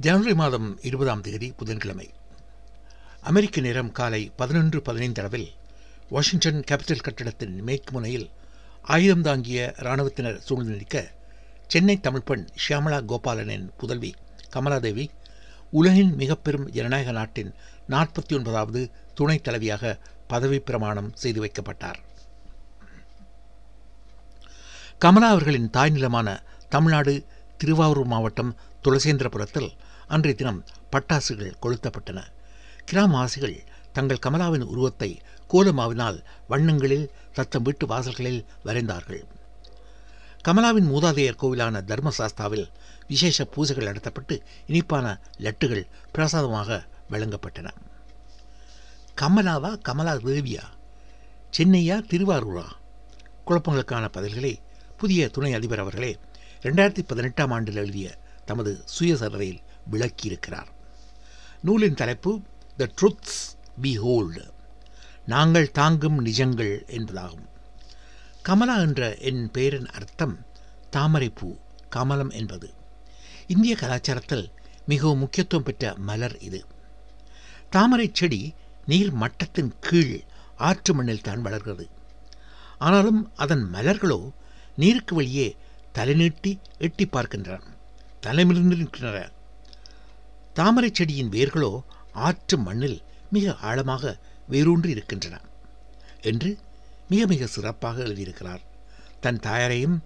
ஜனவரி மாதம் இருபதாம் தேதி புதன்கிழமை. அமெரிக்க நேரம் காலை பதினொன்று பதினைந்து அளவில் வாஷிங்டன் கேபிட்டல் கட்டிடத்தின் மேற்கு முனையில் ஆயுதம் தாங்கிய இராணுவத்தினர் சூழ்ந்து நிற்க சென்னை தமிழ்ப்பெண் ஷியாமலா கோபாலனின் புதல்வி கமலாதேவி உலகின் மிக பெரும் ஜனநாயக நாட்டின் நாற்பத்தி ஒன்பதாவது துணைத் தலைவியாக பதவி பிரமாணம் செய்து வைக்கப்பட்டார். கமலா அவர்களின் தாய் நிலமான தமிழ்நாடு திருவாரூர் மாவட்டம் துளசேந்திரபுரத்தில் அன்றைய தினம் பட்டாசுகள் கொளுத்தப்பட்டன. கிராமவாசிகள் தங்கள் கமலாவின் உருவத்தை கோலமாவினால் வண்ணங்களில் தத்தம் வீட்டு வாசல்களில் வரைந்தார்கள். கமலாவின் மூதாதையர் கோவிலான தர்மசாஸ்தாவில் விசேஷ பூஜைகள் நடத்தப்பட்டு இனிப்பான லட்டுகள் பிரசாதமாக வழங்கப்பட்டன. கமலாவா கமலா தேவியா? சென்னையா திருவாரூரா? குழப்பங்களுக்கான பதில்களை புதிய துணை அதிபர் அவர்களே ரெண்டாயிரத்தி பதினெட்டாம் ஆண்டில் எழுதிய தமது சுயசரதையில் விளக்கியிருக்கிறார். நூலின் தலைப்பு த ட்ருத்ஸ் பி ஹோல்டு நாங்கள் தாங்கும் நிஜங்கள் என்பதாகும். கமலா என்ற என் பெயரின் அர்த்தம் தாமரைப்பூ கமலம் என்பது. இந்திய கலாச்சாரத்தில் மிகவும் முக்கியத்துவம் பெற்ற மலர் இது. தாமரை செடி நீர் மட்டத்தின் கீழ் ஆற்று மண்ணில் தான் வளர்கிறது. ஆனாலும் அதன் மலர்களோ நீருக்கு வெளியே தலைநீட்டி எட்டி பார்க்கின்றன. தலைமிருந்து நிற்கின்றன. தாமரை செடியின் வேர்களோ ஆற்று மண்ணில் மிக ஆழமாக வேரூன்றி இருக்கின்றன என்று மிக மிக சிறப்பாக எழுதியிருக்கிறார். தன் தாயாரையும்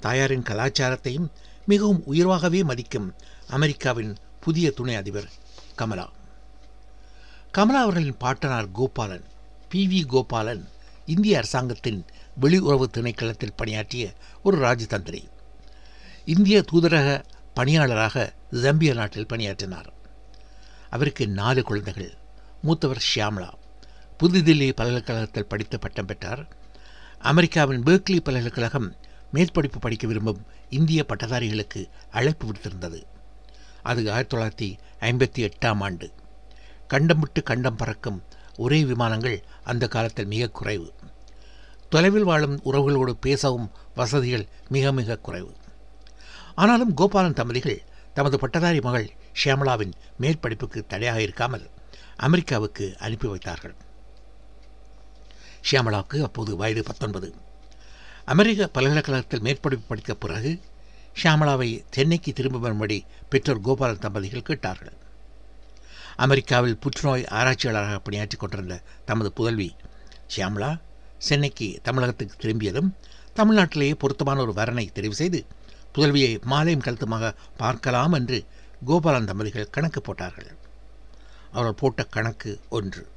தாயாரின் கலாச்சாரத்தையும் மிகவும் உயர்வாகவே மதிக்கும் அமெரிக்காவின் புதிய துணை அதிபர் கமலா. கமலா அவர்களின் பாட்டனார் கோபாலன் பி வி கோபாலன் இந்திய அரசாங்கத்தின் வெளியுறவு திணைக்களத்தில் பணியாற்றிய ஒரு ராஜதந்திரி. இந்திய தூதரக பணியாளராக ஜம்பியா நாட்டில் பணியாற்றினார். அவருக்கு நாலு குழந்தைகள். மூத்தவர் ஷியாம்லா. புதுதில்லி பல்கலைக்கழகத்தில் படித்து பட்டம் பெற்றார். அமெரிக்காவின் பேர்க்லி பல்கலைக்கழகம் மேற்படிப்பு படிக்க விரும்பும் இந்திய பட்டதாரிகளுக்கு அழைப்பு விடுத்திருந்தது. அது ஆயிரத்தி தொள்ளாயிரத்தி ஐம்பத்தி எட்டாம் ஆண்டு. கண்டம் விட்டு கண்டம் பறக்கும் ஒரே விமானங்கள் அந்த காலத்தில் மிக குறைவு. தொலைவில் வாழும் உறவுகளோடு பேசவும் வசதிகள் மிக மிக குறைவு. ஆனாலும் கோபாலன் தம்பதிகள் தமது பட்டதாரி மகள் ஷியாமலாவின் மேற்படிப்புக்கு தடையாக இருக்காமல் அமெரிக்காவுக்கு அனுப்பி வைத்தார்கள். ஷியாமலாவுக்கு அப்போது வயது பத்தொன்பது. அமெரிக்க பல்கலைக்கழகத்தில் மேற்படிப்பு படித்த பிறகு ஷியாமலாவை சென்னைக்கு திரும்ப வரும்படி பெற்றோர் கோபாலன் தம்பதிகள் கேட்டார்கள். அமெரிக்காவில் புற்றுநோய் ஆராய்ச்சியாளராக பணியாற்றிக் கொண்டிருந்த தமது புதல்வி ஷியாமலா சென்னைக்கு தமிழகத்துக்கு திரும்பியதும் தமிழ்நாட்டிலேயே பொருத்தமான ஒரு வரனை தெரிவு செய்து புதல்வியை மாலையும் கழுத்துமாக பார்க்கலாம் என்று கோபாலன் தம்பதிகள் கணக்கு போட்டார்கள். அவர்கள் போட்ட கணக்கு ஒன்று.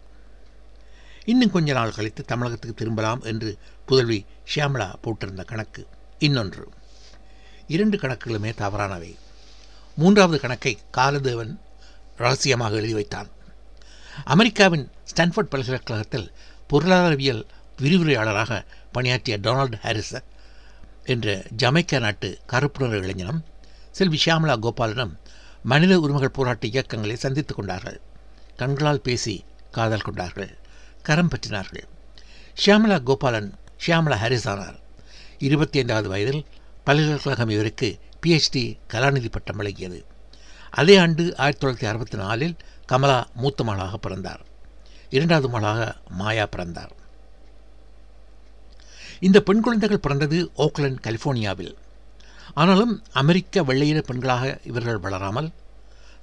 இன்னும் கொஞ்ச நாள் கழித்து தமிழகத்துக்கு திரும்பலாம் என்று புதல்வி ஷியாமலா போட்டிருந்த கணக்கு இன்னொன்று. இரண்டு கணக்குகளுமே தவறானவை. மூன்றாவது கணக்கை காலதேவன் ரகசியமாக எழுதி வைத்தான். அமெரிக்காவின் ஸ்டான்ஃபோர்ட் பல்கலைக்கழகத்தில் பொருளாதாரவியல் விரிவுரையாளராக பணியாற்றிய டொனால்டு ஹாரிஸ் என்ற ஜமைக்கா நாட்டு கருப்புணர்வு இளைஞனும் செல்வி ஷியாமலா கோபாலனும் மனித உரிமைகள் போராட்ட இயக்கங்களை சந்தித்துக் கொண்டார்கள். கண்களால் பேசி காதல் கொண்டார்கள். கரம் பற்றினார்கள். ஷியாமலா கோபாலன் ஷியாமலா ஹாரிஸ் ஆனார். இருபத்தி ஐந்தாவது வயதில் பல்கலைக்கழகம் இவருக்கு பிஹெச்டி கலாநிதி பட்டம் வழங்கியது. அதே ஆண்டு ஆயிரத்தி தொள்ளாயிரத்தி அறுபத்தி நாலில் கமலா மூத்த மகளாக பிறந்தார். இரண்டாவது மகளாக மாயா பிறந்தார். இந்த பெண் குழந்தைகள் பிறந்தது ஓக்லண்ட் கலிஃபோர்னியாவில் ஆனாலும் அமெரிக்க வெள்ளையின பெண்களாக இவர்கள் வளராமல்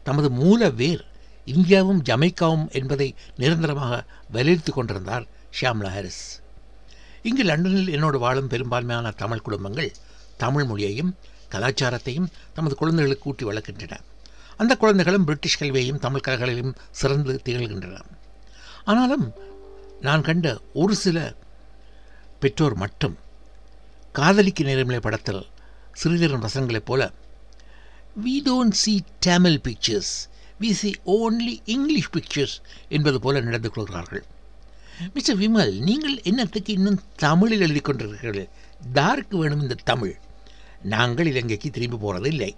தமது மூல வேர் இந்தியாவும் ஜமைக்காவும் என்பதை நிரந்தரமாக வலியுறுத்தி கொண்டிருந்தார் ஷியாம்லா ஹாரிஸ். இங்கு லண்டனில் என்னோடு வாழும் பெரும்பான்மையான தமிழ் குடும்பங்கள் தமிழ் மொழியையும் கலாச்சாரத்தையும் தமது குழந்தைகளுக்கு கூட்டி வளர்க்கின்றன. அந்த குழந்தைகளும் பிரிட்டிஷ் கல்வியையும் தமிழ் கலைகளையும் சிறந்து திகழ்கின்றன. ஆனாலும் நான் கண்ட ஒரு சில பெற்றோர் மட்டும் காதலிக்கு நேரமில்லை படத்தில் சிறுநீரன் வசனங்களைப் போல we don't see Tamil pictures we see only English pictures என்பது போல நடந்து கொள்கிறார்கள். மிஸ்டர் விமல் நீங்கள் என்னத்துக்கு இன்னும் தமிழில் எழுதி கொண்டிருக்கிறீர்கள்? தாருக்கு வேணும் இந்த தமிழ். நாங்கள் இலங்கைக்கு திரும்பி போகிறது இல்லை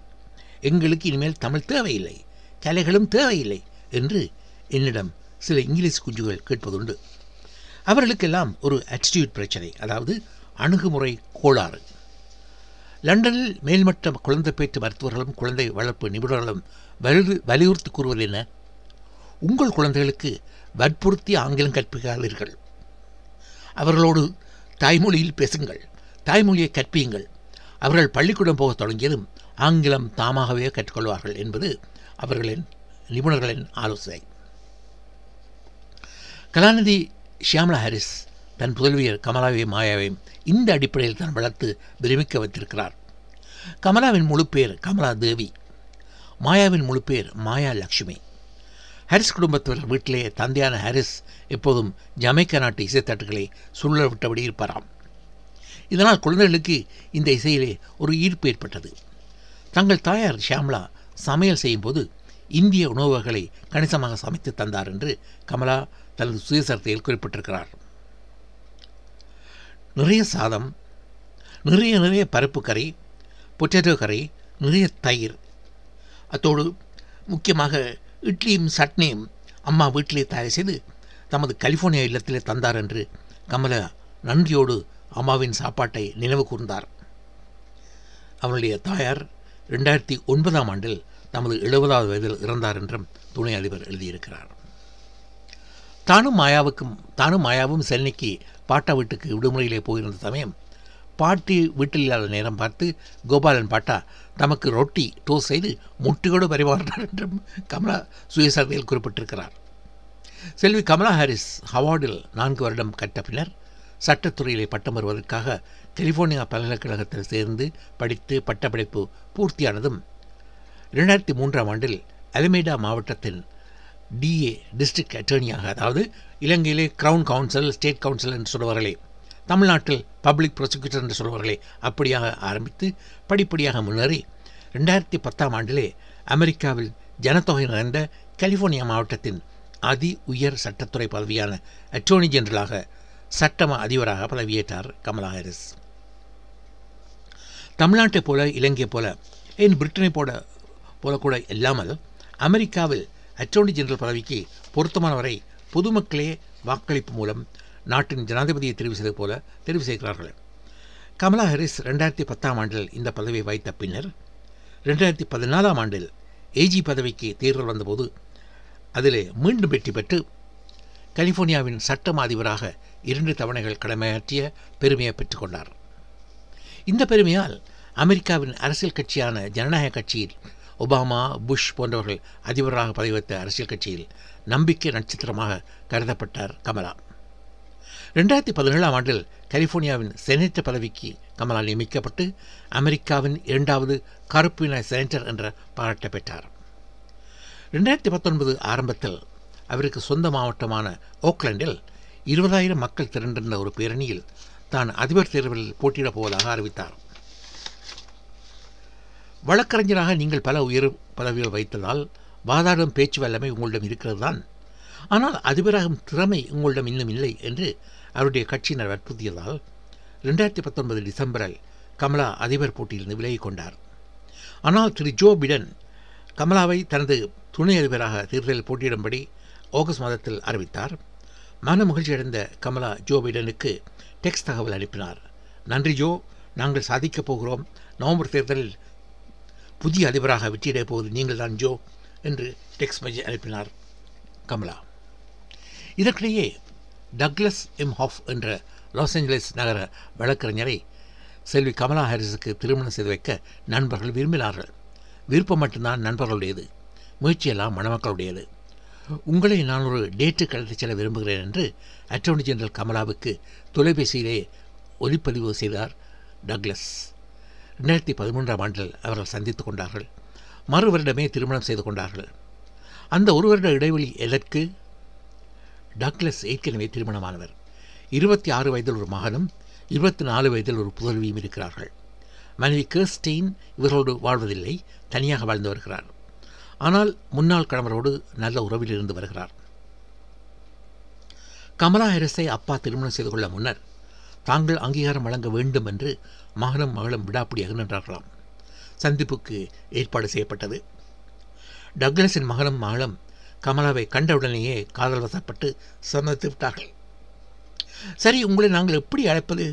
எங்களுக்கு இனிமேல் தமிழ் தேவையில்லை. கலைகளும் தேவையில்லை என்று என்னிடம் சில இங்கிலீஷ் குஞ்சுகள் கேட்பதுண்டு. அவர்களுக்கெல்லாம் ஒரு ஆட்டிடியூட் பிரச்சனை அதாவது அணுகுமுறை கோளாறு. லண்டனில் மேல்மட்ட குழந்தை பேச்சு மருத்துவர்களும் குழந்தை வளர்ப்பு நிபுணர்களும் வலியுறு வலியுறுத்தி கூறுவது என்ன? உங்கள் குழந்தைகளுக்கு வற்புறுத்தி ஆங்கிலம் கற்பிக்காதீர்கள். அவர்களோடு தாய்மொழியில் பேசுங்கள் தாய்மொழியை கற்பியுங்கள். அவர்கள் பள்ளிக்கூடம் போக தொடங்கியதும் ஆங்கிலம் தாமாகவே கற்றுக்கொள்வார்கள் என்பது அவர்களின் நிபுணர்களின் ஆலோசனை. கலாநிதி ஷியாமலா ஹாரிஸ் தன் புதல்வியர் கமலாவையும் மாயாவையும் இந்த அடிப்படையில் தான் வளர்த்து பிரமிக்க வைத்திருக்கிறார். கமலாவின் முழு பேர் கமலா தேவி. மாயாவின் முழு பேர் மாயா லக்ஷ்மி. ஹாரிஸ் குடும்பத்தினர் வீட்டிலே தந்தையான ஹாரிஸ் எப்போதும் ஜமைக்கா நாட்டு இசைத்தட்டுகளை சுழல விட்டபடி இருப்பாராம். இதனால் குழந்தைகளுக்கு இந்த இசையிலே ஒரு ஈர்ப்பு ஏற்பட்டது. தங்கள் தாயார் ஷியாம்லா சமையல் செய்யும்போது இந்திய உணவுகளை கணிசமாக சமைத்து தந்தார் என்று கமலா தனது சுயசரித்தையில் குறிப்பிட்டிருக்கிறார். நிறைய சாதம் நிறைய நிறைய பருப்பு கறி பொட்டேட்டோ கறி நிறைய தயிர். அத்தோடு முக்கியமாக இட்லியும் சட்னியும் அம்மா வீட்டிலே தயார் செய்து தமது கலிஃபோர்னியா இல்லத்திலே தந்தார் என்று கமலா நன்றியோடு அம்மாவின் சாப்பாட்டை நினைவு கூர்ந்தார். அவனுடைய தாயார் ரெண்டாயிரத்தி ஒன்பதாம் ஆண்டில் தமது எழுபதாவது வயதில் இறந்தார் என்றும் துணை அதிபர் எழுதியிருக்கிறார். தானும் மாயாவுக்கும் தானும் மாயாவும் சென்னைக்கு பாட்டா வீட்டுக்கு விடுமுறையிலே போயிருந்த சமயம் பாட்டி வீட்டில் இல்லாத நேரம் பார்த்து கோபாலன் பாட்டா தமக்கு ரொட்டி டோஸ் செய்து முட்டுகளோடு பரிமாறினார் என்றும் கமலா சுயசரிதையில் குறிப்பிட்டிருக்கிறார். செல்வி கமலா ஹாரிஸ் ஹவார்டில் நான்கு வருடம் கட்ட பின்னர் சட்டத்துறையிலே பட்டம் வருவதற்காக கலிஃபோர்னியா பல்கலைக்கழகத்தில் சேர்ந்து படித்து பட்டப்படிப்பு பூர்த்தியானதும் இரண்டாயிரத்தி மூன்றாம் ஆண்டில் அலமேடா மாவட்டத்தின் டிஏ டிஸ்ட்ரிக்ட் அட்டர்னியாக அதாவது இலங்கையிலே கிரவுன் கவுன்சில் ஸ்டேட் கவுன்சில் என்று சொல்வார்களே தமிழ்நாட்டில் பப்ளிக் ப்ராசிக்யூட்டர் என்று சொல்வார்களே அப்படியாக ஆரம்பித்து படிப்படியாக முன்னேறி ரெண்டாயிரத்தி பத்தாம் ஆண்டிலே அமெரிக்காவில் ஜனத்தொகை நிறைந்த கலிஃபோர்னியா மாவட்டத்தின் அதி உயர் சட்டத்துறை பதவியான அட்டோர்னி ஜெனரலாக சட்டம அதிபராக பதவியேற்றார் கமலா ஹாரிஸ். தமிழ்நாட்டைப் போல இலங்கையைப் போல ஏன் பிரிட்டனை போல போல கூட இல்லாமல் அமெரிக்காவில் அட்டோர்னி ஜெனரல் பதவிக்கு பொருத்தமானவரை பொதுமக்களே வாக்களிப்பு மூலம் நாட்டின் ஜனாதிபதியை தெரிவு செய்தது போல தெரிவு செய்கிறார்கள். கமலா ஹாரிஸ் ரெண்டாயிரத்தி பத்தாம் ஆண்டில் இந்த பதவியை வைத்த பின்னர் ரெண்டாயிரத்தி பதினாலாம் ஆண்டில் ஏஜி பதவிக்கு தேர்தல் வந்தபோது அதிலே மீண்டும் வெற்றி பெற்று கலிஃபோர்னியாவின் சட்டம் அதிபராக இரண்டு தவணைகள் கடமையாற்றிய பெருமையை பெற்றுக்கொண்டார் இந்த பெருமையால் அமெரிக்காவின் அரசியல் கட்சியான ஜனநாயக கட்சியில் ஒபாமா புஷ் போன்றவர்கள் அதிபராக பதவி வைத்த அரசியல் கட்சியில் நம்பிக்கை நட்சத்திரமாக கருதப்பட்டார் கமலா. ரெண்டாயிரத்தி பதினேழாம் ஆண்டில் கலிஃபோர்னியாவின் செனட்டர் பதவிக்கு கமலா நியமிக்கப்பட்டு அமெரிக்காவின் இரண்டாவது கருப்பின செனட்டர் என்ற பாராட்டை பெற்றார். ரெண்டாயிரத்தி பத்தொன்பது ஆரம்பத்தில் அவருக்கு சொந்த மாவட்டமான ஓக்லாண்டில் இருபதாயிரம் மக்கள் திரண்டிருந்த ஒரு பேரணியில் தான் அதிபர் தேர்வில் போட்டியிடப் போவதாக அறிவித்தார். வழக்கறிஞராக நீங்கள் பல உயர் பதவிகள் வைத்ததால் வாதாடும் பேச்சு வல்லமை உங்களிடம் இருக்கிறது தான் ஆனால் அதிபராகும் திறமை உங்களிடம் இன்னும் இல்லை என்று அவருடைய கட்சியினர் வற்புறுத்தியதால் ரெண்டாயிரத்தி பத்தொன்பது டிசம்பரில் கமலா அதிபர் போட்டியிலிருந்து விலகிக் கொண்டார். ஆனால் திரு ஜோ பிடன் கமலாவை தனது துணை அதிபராக தேர்தலில் போட்டியிடும்படி ஆகஸ்ட் மாதத்தில் அறிவித்தார். மன மகிழ்ச்சியடைந்த கமலா ஜோ பிடனுக்கு டெக்ஸ்ட் தகவல் அனுப்பினார். நன்றி ஜோ நாங்கள் சாதிக்கப் போகிறோம். நவம்பர் தேர்தலில் புதிய அதிபராக வெற்றியிட போவது நீங்கள் தான் ஜோ என்று டெக்ஸ்ட் மெசேஜ் அனுப்பினார் கமலா. இதற்கிடையே டக்லஸ் எம். ஹாஃப் என்ற லாஸ் ஏஞ்சலஸ் நகர வழக்கறிஞரை செல்வி கமலா ஹாரிஸுக்கு திருமணம் செய்து வைக்க நண்பர்கள் விரும்பினார்கள். விருப்பம் மட்டும்தான் நண்பர்களுடையது. முயற்சியெல்லாம் மணமக்களுடையது. உங்களை நான் ஒரு டேட்டு அழைத்துச் செல்ல விரும்புகிறேன் என்று அட்டர்னி ஜெனரல் கமலாவுக்கு தொலைபேசியிலே ஒலிப்பதிவு செய்தார் டக்ளஸ். ரெண்டாயிரத்தி பதிமூன்றாம் ஆண்டில் அவர்கள் சந்தித்து கொண்டார்கள். மறு வருடமே திருமணம் செய்து கொண்டார்கள். அந்த ஒரு வருட இடைவெளி எதற்கு? டக்ளஸ் ஏற்கனவே திருமணமானவர். இருபத்தி ஆறு வயதில் ஒரு மகனும் இருபத்தி நாலு வயதில் ஒரு புதல்வியும் இருக்கிறார்கள். மனைவி கிறிஸ்டீன் இவர்களோடு வாழ்வதில்லை தனியாக வாழ்ந்து வருகிறார். ஆனால் முன்னாள் கணவரோடு நல்ல உறவில் இருந்து வருகிறார். கமலா ஹாரிஸை அப்பா திருமணம் செய்து கொள்ள முன்னர் தாங்கள் அங்கீகாரம் வழங்க வேண்டும் என்று மகனும் மகளும் விடாப்பிடியாக நின்றார்களாம். சந்திப்புக்கு ஏற்பாடு செய்யப்பட்டது. டக்ளஸின் மகனும் மகளும் கமலாவை கண்டவுடனேயே காதல் வசப்பட்டு சந்தித்து விட்டார்கள். சரி உங்களை நாங்கள் எப்படி அழைப்பது?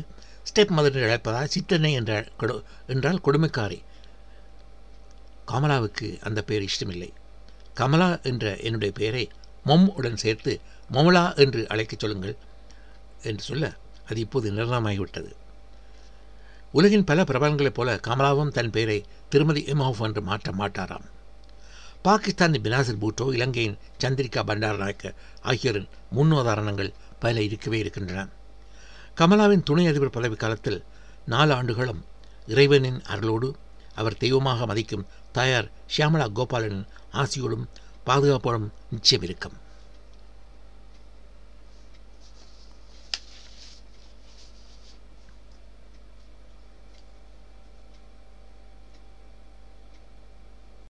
ஸ்டெப் மதர் என்று அழைப்பதா? சித்தனை என்ற கொடு என்றால் கொடுமைக்காரி. கமலாவுக்கு அந்த பெயர் இஷ்டமில்லை. கமலா என்ற என்னுடைய பெயரை மொம் உடன் சேர்த்து மொமலா என்று அழைக்கச் சொல்லுங்கள் என்று சொல்ல அது இப்போது நிர்ணயமாகிவிட்டது உலகின் பல பிரபலங்களைப் போல கமலாவும் தன் பெயரை திருமதி இமோஃப் என்று மாற்ற மாட்டாராம். பாகிஸ்தானின் பினாசிர் பூட்டோ இலங்கையின் சந்திரிகா பண்டாரநாயக்க ஆகியோரின் முன்னுதாரணங்கள் பல இருக்கவே இருக்கின்றன. கமலாவின் துணை அதிபர் பதவி காலத்தில் நாலு ஆண்டுகளும் இறைவனின் அருளோடு அவர் தெய்வமாக மதிக்கும் தாயார் ஷியாமலா கோபாலனின் ஆசியோடும் பாதுகாப்போடும் நிச்சயம் இருக்கும்